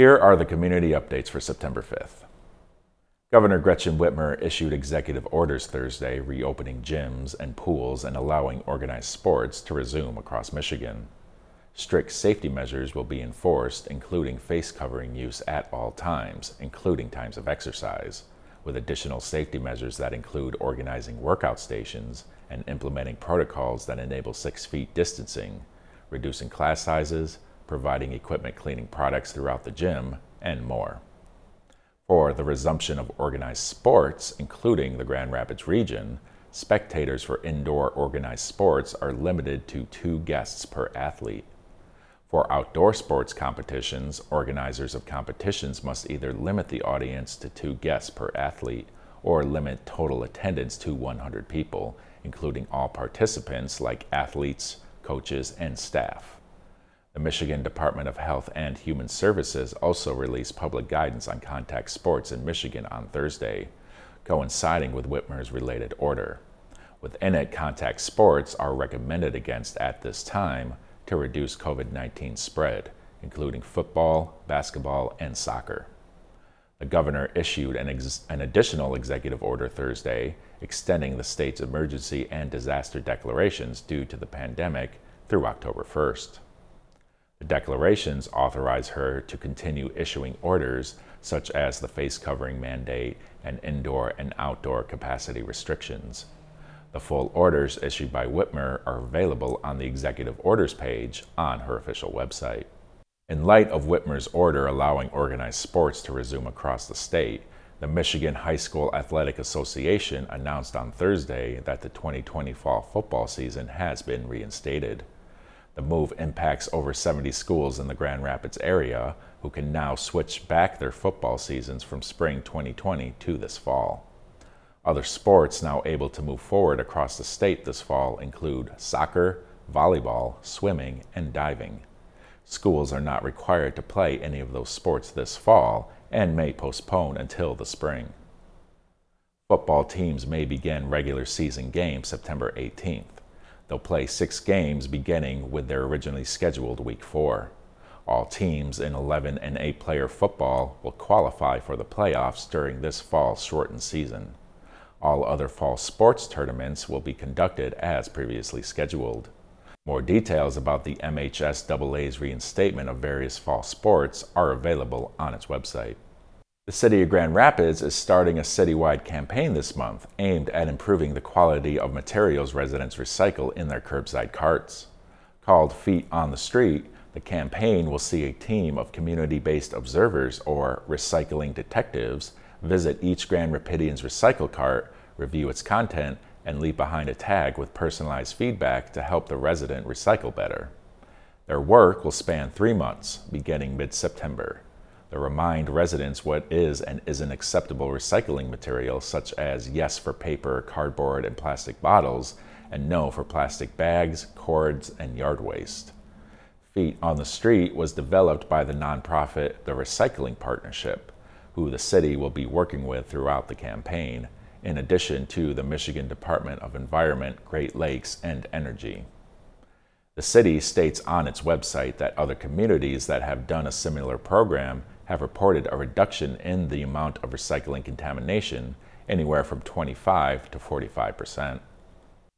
Here are the community updates for September 5th. Governor Gretchen Whitmer issued executive orders Thursday reopening gyms and pools and allowing organized sports to resume across Michigan. Strict safety measures will be enforced, including face covering use at all times, including times of exercise, with additional safety measures that include organizing workout stations and implementing protocols that enable six feet distancing, reducing class sizes, providing equipment cleaning products throughout the gym, and more. For the resumption of organized sports, including the Grand Rapids region, spectators for indoor organized sports are limited to two guests per athlete. For outdoor sports competitions, organizers of competitions must either limit the audience to two guests per athlete or limit total attendance to 100 people, including all participants like athletes, coaches, and staff. The Michigan Department of Health and Human Services also released public guidance on contact sports in Michigan on Thursday, coinciding with Whitmer's related order. Within it, contact sports are recommended against at this time to reduce COVID 19 spread, including football, basketball, and soccer. The governor issued an, ex- an, additional executive order Thursday extending the state's emergency and disaster declarations due to the pandemic through October 1st. Declarations authorize her to continue issuing orders such as the face covering mandate and indoor and outdoor capacity restrictions. The full orders issued by Whitmer are available on the Executive Orders page on her official website. In light of Whitmer's order allowing organized sports to resume across the state, the Michigan High School Athletic Association announced on Thursday that the 2020 fall football season has been reinstated. The move impacts over 70 schools in the Grand Rapids area who can now switch back their football seasons from spring 2020 to this fall. Other sports now able to move forward across the state this fall include soccer, volleyball, swimming, and diving. Schools are not required to play any of those sports this fall and may postpone until the spring. Football teams may begin regular season games September 18th. They'll play six games beginning with their originally scheduled week four. All teams in 11 and 8 player football will qualify for the playoffs during this fall shortened season. All other fall sports tournaments will be conducted as previously scheduled. More details about the MHSAA's reinstatement of various fall sports are available on its website. The City of Grand Rapids is starting a citywide campaign this month aimed at improving the quality of materials residents recycle in their curbside carts. Called Feet on the Street, the campaign will see a team of community based observers or recycling detectives visit each Grand Rapidian's recycle cart, review its content, and leave behind a tag with personalized feedback to help the resident recycle better. Their work will span three months, beginning mid September. They remind residents what is and isn't acceptable recycling material, such as yes for paper, cardboard, and plastic bottles, and no for plastic bags, cords, and yard waste. Feet on the Street was developed by the nonprofit The Recycling Partnership, who the city will be working with throughout the campaign, in addition to the Michigan Department of Environment, Great Lakes, and Energy. The city states on its website that other communities that have done a similar program have reported a reduction in the amount of recycling contamination, anywhere from 25 to 45 percent.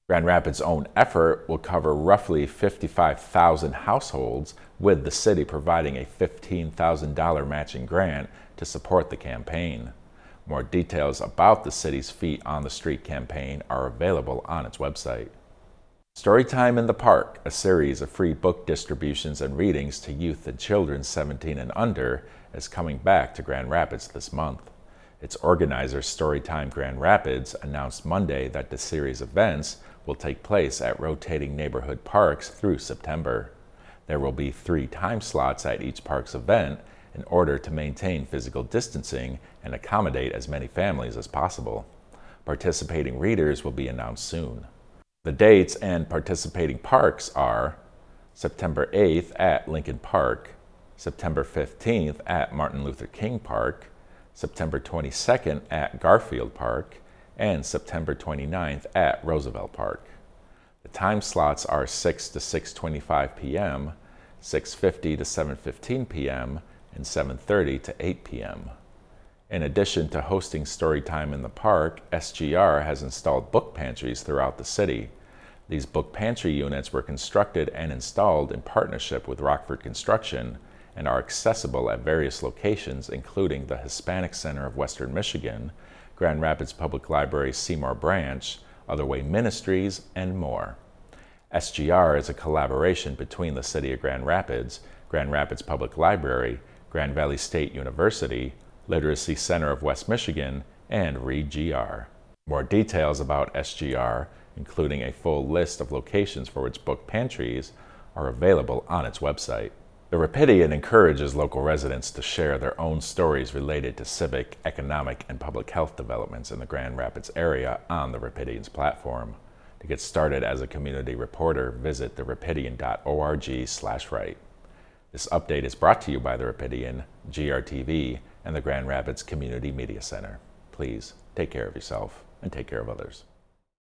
Grand Rapids' own effort will cover roughly 55,000 households, with the city providing a $15,000 matching grant to support the campaign. More details about the city's Feet on the Street campaign are available on its website. Storytime in the Park, a series of free book distributions and readings to youth and children 17 and under, is coming back to Grand Rapids this month. Its organizer, Storytime Grand Rapids, announced Monday that the series events will take place at rotating neighborhood parks through September. There will be three time slots at each park's event in order to maintain physical distancing and accommodate as many families as possible. Participating readers will be announced soon. The dates and participating parks are September 8th at Lincoln Park, September 15th at Martin Luther King Park, September 22nd at Garfield Park, and September 29th at Roosevelt Park. The time slots are 6 to 6:25 p.m., 6:50 to 7:15 p.m., and 7:30 to 8 p.m. In addition to hosting Storytime in the Park, SGR has installed book pantries throughout the city. These book pantry units were constructed and installed in partnership with Rockford Construction and are accessible at various locations, including the Hispanic Center of Western Michigan, Grand Rapids Public Library Seymour Branch, Other Way Ministries, and more. SGR is a collaboration between the City of Grand Rapids, Grand Rapids Public Library, Grand Valley State University, Literacy Center of West Michigan, and ReadGR. More details about SGR, including a full list of locations for its book pantries, are available on its website. The Rapidian encourages local residents to share their own stories related to civic, economic, and public health developments in the Grand Rapids area on the Rapidian's platform. To get started as a community reporter, visit therapidian.org/write. This update is brought to you by the Rapidian, GRTV, and the Grand Rapids Community Media Center. Please take care of yourself and take care of others.